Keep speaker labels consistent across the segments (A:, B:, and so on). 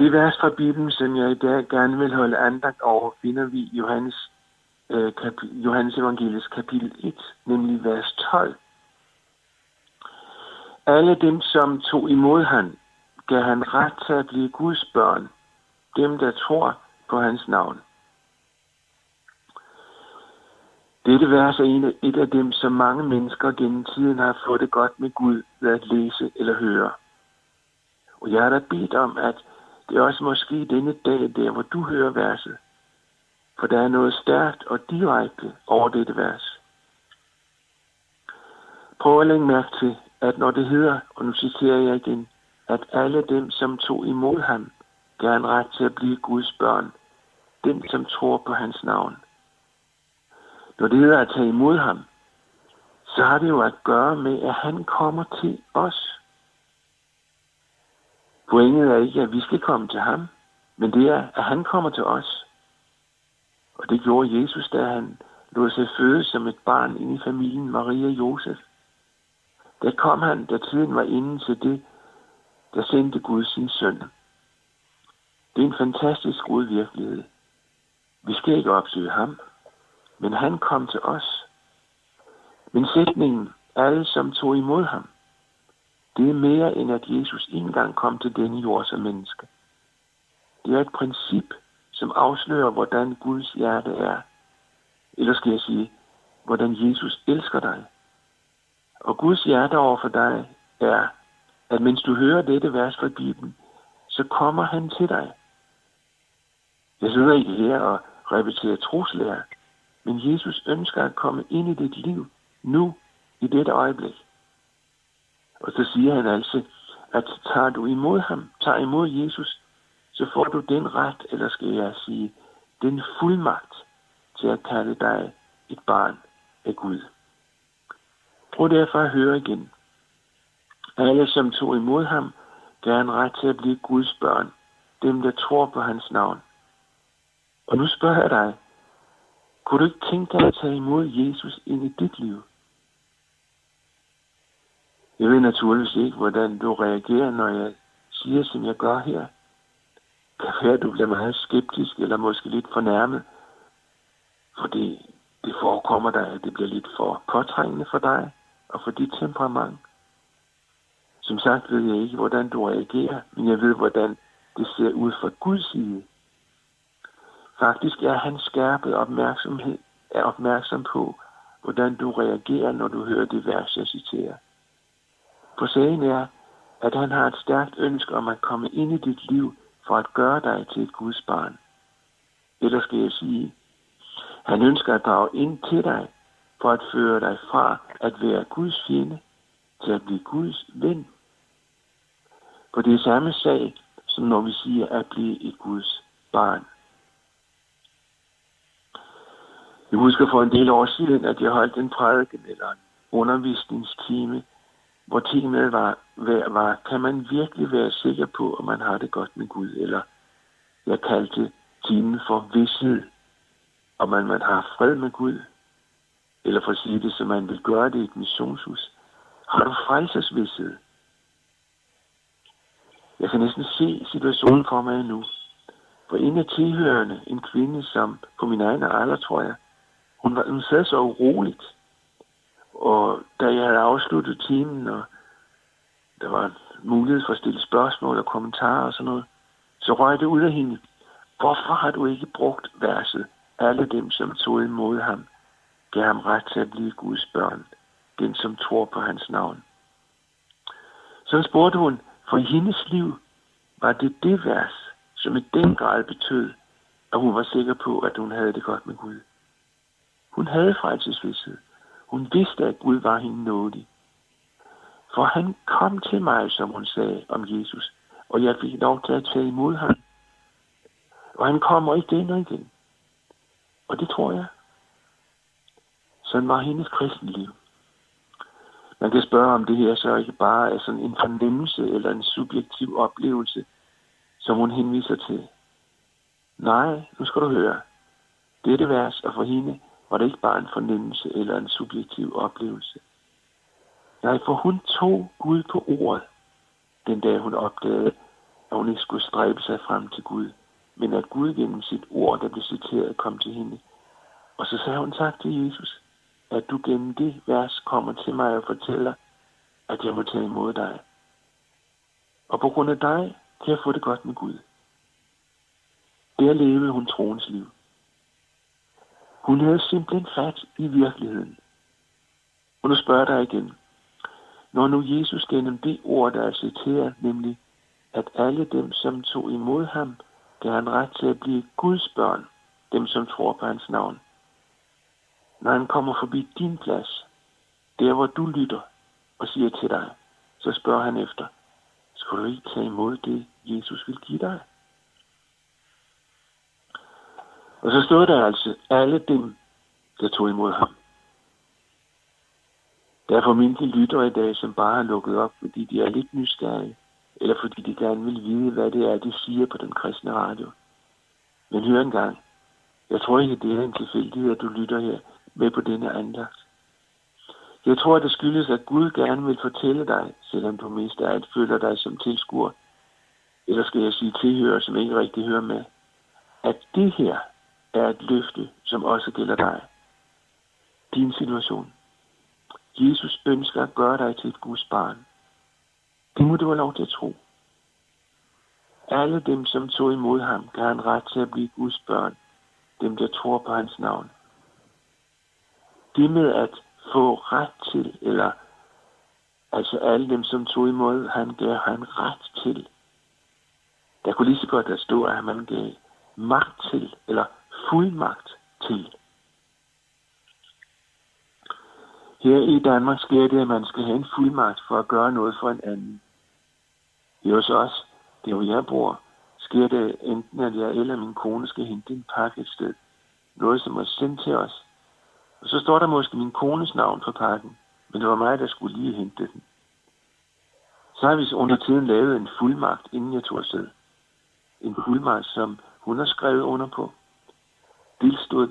A: Det vers fra Bibelen, som jeg i dag gerne vil holde andagt over, finder vi i Johannes, øh, kapi- Johannes Evangeliets kapitel 1, nemlig vers 12. Alle dem, som tog imod ham, gav han ret til at blive Guds børn, dem, der tror på hans navn. Dette vers er en af, et af dem, som mange mennesker gennem tiden har fået det godt med Gud ved at læse eller høre. Og jeg har da bedt om, at det også måske denne dag, der hvor du hører verset. For der er noget stærkt og direkte over dette vers. Prøv at lægge mærke til, at når det hedder, og nu citerer jeg igen, at alle dem, som tog imod ham, gerne ret til at blive Guds børn, dem, som tror på hans navn. Når det hedder at tage imod ham, så har det jo at gøre med, at han kommer til os. Pointet er ikke, at vi skal komme til ham, men det er, at han kommer til os. Og det gjorde Jesus, da han lod sig føde som et barn ind i familien Maria og Josef. Der kom han, da tiden var inde til det, der sendte Gud sin søn. Det er en fantastisk god virkelighed. Vi skal ikke opsøge ham, men han kom til os. Men sætningen, alle som tog imod ham, det er mere end at Jesus engang kom til denne jord som menneske. Det er et princip, som afslører, hvordan Guds hjerte er. Eller skal jeg sige, hvordan Jesus elsker dig. Og Guds hjerte over for dig er, at mens du hører dette vers fra Bibelen, så kommer han til dig. Jeg sidder ikke her og repeterer troslærer, men Jesus ønsker at komme ind i dit liv nu, i dette øjeblik. Og så siger han altså, at tager du imod ham, tager imod Jesus, så får du den ret, eller skal jeg sige, den fuldmagt til at kalde dig et barn af Gud. Prøv derfor at høre igen. Alle, som tog imod ham, gav en ret til at blive Guds børn, dem, der tror på hans navn. Og nu spørger jeg dig, kunne du ikke tænke dig at tage imod Jesus ind i dit liv? Jeg ved naturligvis ikke, hvordan du reagerer, når jeg siger, som jeg gør her. Kan være, at du bliver meget skeptisk eller måske lidt fornærmet, fordi det forekommer dig, at det bliver lidt for påtrængende for dig og for dit temperament. Som sagt ved jeg ikke, hvordan du reagerer, men jeg ved, hvordan det ser ud fra Guds side. Faktisk er han skærpet opmærksomhed, er opmærksom på, hvordan du reagerer, når du hører det vers, jeg citerer. For sagen er, at han har et stærkt ønske om at komme ind i dit liv for at gøre dig til et Guds barn. Eller skal jeg sige, han ønsker at drage ind til dig for at føre dig fra at være Guds fjende til at blive Guds ven. For det er samme sag, som når vi siger at blive et Guds barn. Jeg husker for en del år siden, at jeg holdt en prædiken eller en undervisningstime, hvor temaet var, var, var, kan man virkelig være sikker på, at man har det godt med Gud? Eller jeg kaldte timen for vidshed, om man, man har fred med Gud. Eller for at sige det, som man vil gøre det i et missionshus. Har du frelsesvidshed? Jeg kan næsten se situationen for mig nu. For en af tilhørende, en kvinde, som på min egen alder, tror jeg, hun, var, hun sad så uroligt. Og da jeg havde afsluttet timen, og der var mulighed for at stille spørgsmål og kommentarer og sådan noget, så røg det ud af hende. Hvorfor har du ikke brugt verset? Alle dem, som tog imod ham, gav ham ret til at blive Guds børn. Den, som tror på hans navn. Så spurgte hun, for i hendes liv var det det vers, som i den grad betød, at hun var sikker på, at hun havde det godt med Gud. Hun havde frelsesvidshed. Hun vidste, at Gud var hende nådig. For han kom til mig, som hun sagde om Jesus, og jeg fik lov til at tage imod ham. Og han kommer igen og igen. Og det tror jeg. Sådan var hendes kristenliv. Man kan spørge, om det her så ikke bare er sådan en fornemmelse eller en subjektiv oplevelse, som hun henviser til. Nej, nu skal du høre. Dette vers er for hende var det ikke bare en fornemmelse eller en subjektiv oplevelse. Nej, for hun tog Gud på ordet, den dag hun opdagede, at hun ikke skulle stræbe sig frem til Gud, men at Gud gennem sit ord, der blev citeret, kom til hende. Og så sagde hun tak til Jesus, at du gennem det vers kommer til mig og fortæller, at jeg må tage imod dig. Og på grund af dig kan jeg få det godt med Gud. Der levede hun troens liv. Hun havde simpelthen fat i virkeligheden. Og nu spørger dig igen. Når nu Jesus gennem det ord, der er citeret, nemlig at alle dem, som tog imod ham, gav han ret til at blive Guds børn, dem som tror på hans navn. Når han kommer forbi din plads, der hvor du lytter og siger til dig, så spørger han efter, skal du ikke tage imod det, Jesus vil give dig? Og så stod der altså alle dem, der tog imod ham. Der er formentlig lytter i dag, som bare har lukket op, fordi de er lidt nysgerrige, eller fordi de gerne vil vide, hvad det er, de siger på den kristne radio. Men hør en gang. Jeg tror ikke, det er en tilfældighed, at du lytter her med på denne andagt. Jeg tror, at det skyldes, at Gud gerne vil fortælle dig, selvom du mest af alt føler dig som tilskuer, eller skal jeg sige tilhører, som ikke rigtig hører med, at det her er et løfte, som også gælder dig. Din situation. Jesus ønsker at gøre dig til et Guds barn. Det må du have lov til at tro. Alle dem, som tog imod ham, gav han ret til at blive Guds børn. Dem, der tror på hans navn. Det med at få ret til, eller altså alle dem, som tog imod, ham, gav han ret til. Der kunne lige så godt at stå, at man gav magt til, eller fuldmagt til. Her i Danmark sker det, at man skal have en fuldmagt for at gøre noget for en anden. Det er hos os, det hvor jeg bor, sker det enten, at jeg eller min kone skal hente en pakke et sted. Noget, som er sendt til os. Og så står der måske min kones navn på pakken, men det var mig, der skulle lige hente den. Så har vi under tiden lavet en fuldmagt, inden jeg tog afsted. En fuldmagt, som hun har skrevet under på. Dels stod,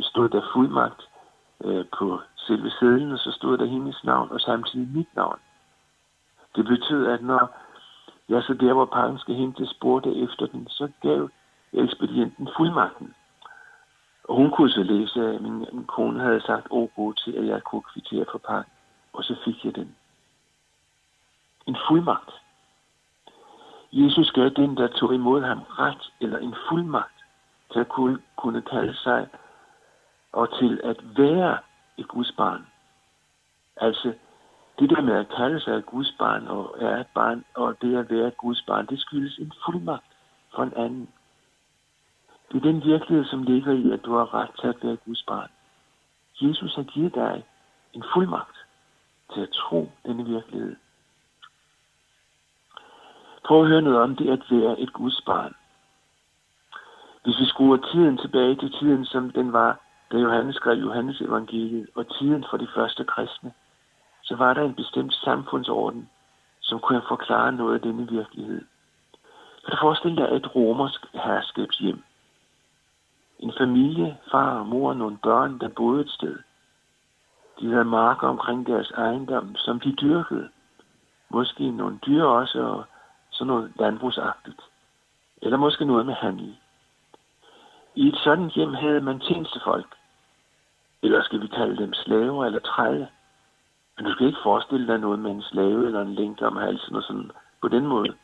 A: stod der fuldmagt øh, på selve sædlen, og så stod der hendes navn, og samtidig mit navn. Det betød, at når jeg så der, hvor parren skal hente, spurgte efter den, så gav ekspedienten fuldmagten. Og hun kunne så læse, at min, min kone havde sagt OK til, at jeg kunne kvittere for pakken. Og så fik jeg den. En fuldmagt. Jesus gør den, der tog imod ham ret eller en fuldmagt til at kunne, kunne kalde sig og til at være et Guds barn. Altså, det der med at kalde sig et Guds barn og er et barn, og det at være et Guds barn, det skyldes en fuldmagt for en anden. Det er den virkelighed, som ligger i, at du har ret til at være et Guds barn. Jesus har givet dig en fuldmagt til at tro denne virkelighed. Prøv at høre noget om det at være et Guds barn. Hvis vi skruer tiden tilbage til tiden, som den var, da Johannes skrev Johannes evangeliet, og tiden for de første kristne, så var der en bestemt samfundsorden, som kunne forklare noget af denne virkelighed. Kan du forestille dig et romersk herskabshjem? En familie, far og mor og nogle børn, der boede et sted. De havde marker omkring deres ejendom, som de dyrkede. Måske nogle dyr også, og sådan noget landbrugsagtigt. Eller måske noget med handel. I et sådan hjem havde man tjenestefolk. Eller skal vi kalde dem slaver eller trælle. Men du skal ikke forestille dig noget med en slave eller en lænke om halsen og sådan på den måde.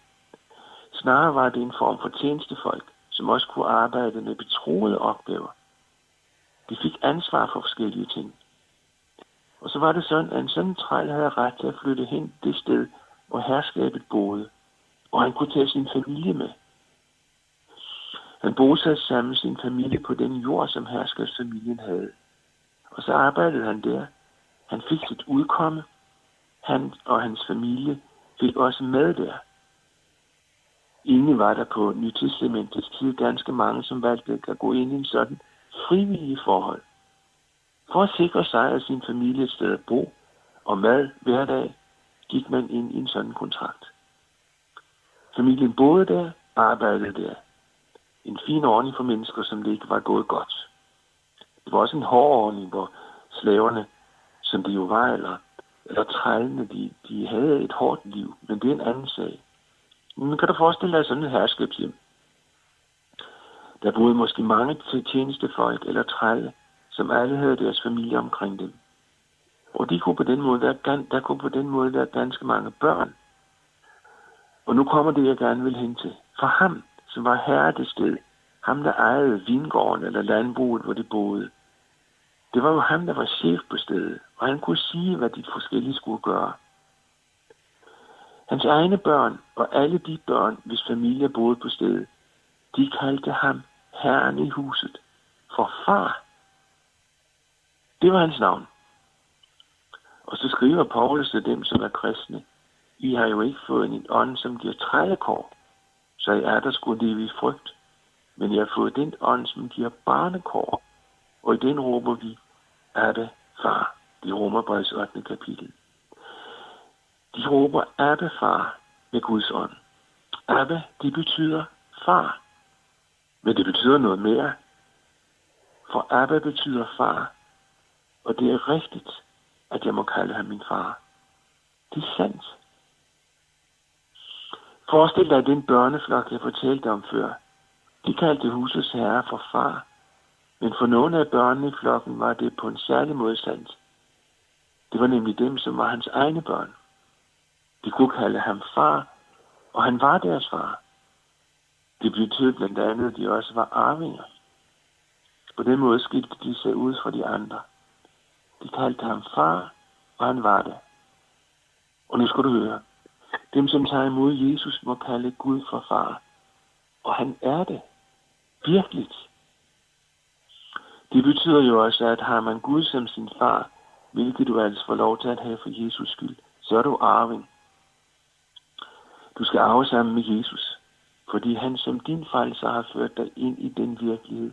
A: Snarere var det en form for tjenestefolk, som også kunne arbejde med betroede opgaver. De fik ansvar for forskellige ting. Og så var det sådan, at en sådan træl havde ret til at flytte hen det sted, hvor herskabet boede, og han kunne tage sin familie med. Han bosatte sammen med sin familie på den jord, som herskersfamilien havde. Og så arbejdede han der. Han fik sit udkomme. Han og hans familie fik også mad der. Ingen var der på Nytestamentets tid ganske mange, som valgte at gå ind i en sådan frivillig forhold. For at sikre sig og sin familie et sted at bo og mad hver dag, gik man ind i en sådan kontrakt. Familien boede der, arbejdede der. En fin ordning for mennesker, som det ikke var gået godt. Det var også en hård ordning, hvor slaverne, som de jo var, eller, eller trællene, de, de havde et hårdt liv, men det er en anden sag. Men kan du forestille dig sådan et herskabshjem? Der boede måske mange til tjenestefolk eller trælle, som alle havde deres familie omkring dem. Og de kunne på den måde være, der kunne på den måde være ganske mange børn. Og nu kommer det, jeg gerne vil hen til. For ham, som var herre det sted, ham der ejede vingården eller landbruget, hvor de boede, det var jo ham, der var chef på stedet, og han kunne sige, hvad de forskellige skulle gøre. Hans egne børn og alle de børn, hvis familie boede på stedet, de kaldte ham herren i huset for far. Det var hans navn. Og så skriver Paulus til dem, som er kristne, I har jo ikke fået en ånd, som giver trælekår, så jeg er der skulle leve i frygt. Men jeg har fået den ånd, som giver barnekår, og i den råber vi, er det far. i Romerbrevets 8. kapitel. De råber Abba far med Guds ånd. Abba, det betyder far. Men det betyder noget mere. For Abba betyder far. Og det er rigtigt, at jeg må kalde ham min far. Det er sandt. Forestil dig den børneflok, jeg fortalte om før. De kaldte husets herre for far. Men for nogle af børnene i flokken var det på en særlig måde sandt. Det var nemlig dem, som var hans egne børn. De kunne kalde ham far, og han var deres far. Det betød blandt andet, at de også var arvinger. På den måde skilte de sig ud fra de andre. De kaldte ham far, og han var det. Og nu skal du høre. Dem, som tager imod Jesus, må kalde Gud for far. Og han er det. Virkeligt. Det betyder jo også, at har man Gud som sin far, hvilket du altså får lov til at have for Jesus skyld, så er du arving. Du skal arve sammen med Jesus, fordi han som din frelser har ført dig ind i den virkelighed,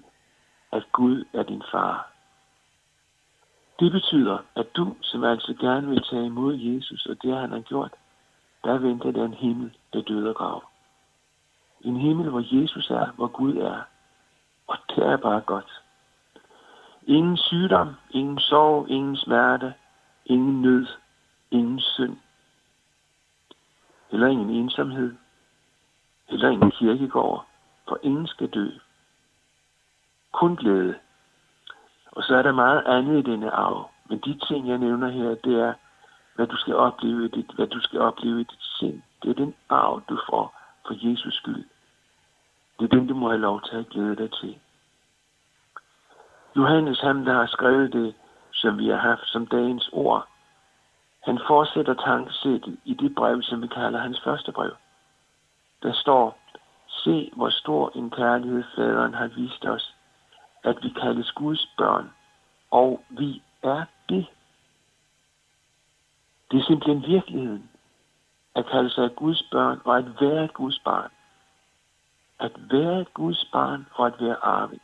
A: at Gud er din far. Det betyder, at du, som altså gerne vil tage imod Jesus og det han har gjort, der venter der en himmel, der døde grav. En himmel, hvor Jesus er, hvor Gud er. Og det er bare godt. Ingen sygdom, ingen sorg, ingen smerte, ingen nød, ingen synd. Heller ingen ensomhed. Heller ingen kirkegård, for ingen skal dø. Kun glæde. Og så er der meget andet i denne arv. Men de ting, jeg nævner her, det er, hvad du skal opleve i dit, hvad du skal opleve i dit sind. Det er den arv, du får for Jesus skyld. Det er den, du må have lov til at glæde dig til. Johannes, ham der har skrevet det, som vi har haft som dagens ord, han fortsætter tankesættet i det brev, som vi kalder hans første brev. Der står, se hvor stor en kærlighed faderen har vist os, at vi kaldes Guds børn, og vi er det. Det er simpelthen virkeligheden, at kalde sig Guds børn og at være et Guds barn. At være et Guds barn og at være arving.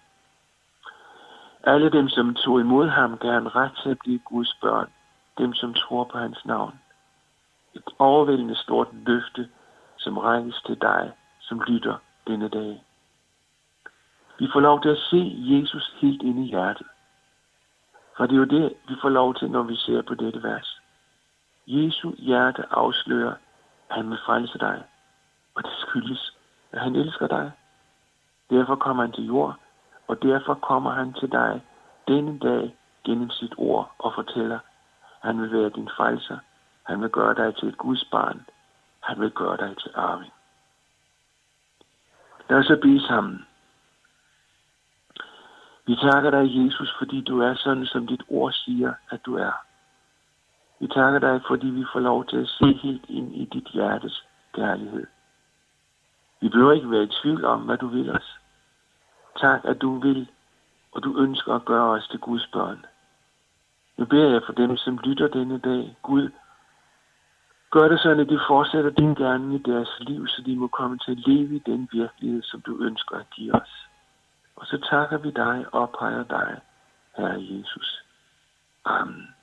A: Alle dem, som tog imod ham, gav han ret til at blive Guds børn, dem, som tror på hans navn. Et overvældende stort løfte, som rækkes til dig, som lytter denne dag. Vi får lov til at se Jesus helt ind i hjertet. For det er jo det, vi får lov til, når vi ser på dette vers. Jesu hjerte afslører, at han vil frelse dig. Og det skyldes, at han elsker dig. Derfor kommer han til jord og derfor kommer han til dig denne dag gennem sit ord og fortæller, han vil være din frelser, han vil gøre dig til et Guds barn, han vil gøre dig til arving. Lad os så bede sammen. Vi takker dig, Jesus, fordi du er sådan, som dit ord siger, at du er. Vi takker dig, fordi vi får lov til at se helt ind i dit hjertes kærlighed. Vi behøver ikke være i tvivl om, hvad du vil os. Tak, at du vil, og du ønsker at gøre os til Guds børn. Nu beder jeg for dem, som lytter denne dag. Gud, gør det sådan, at de fortsætter din gerning i deres liv, så de må komme til at leve i den virkelighed, som du ønsker at give os. Og så takker vi dig og ophøjer dig, Herre Jesus. Amen.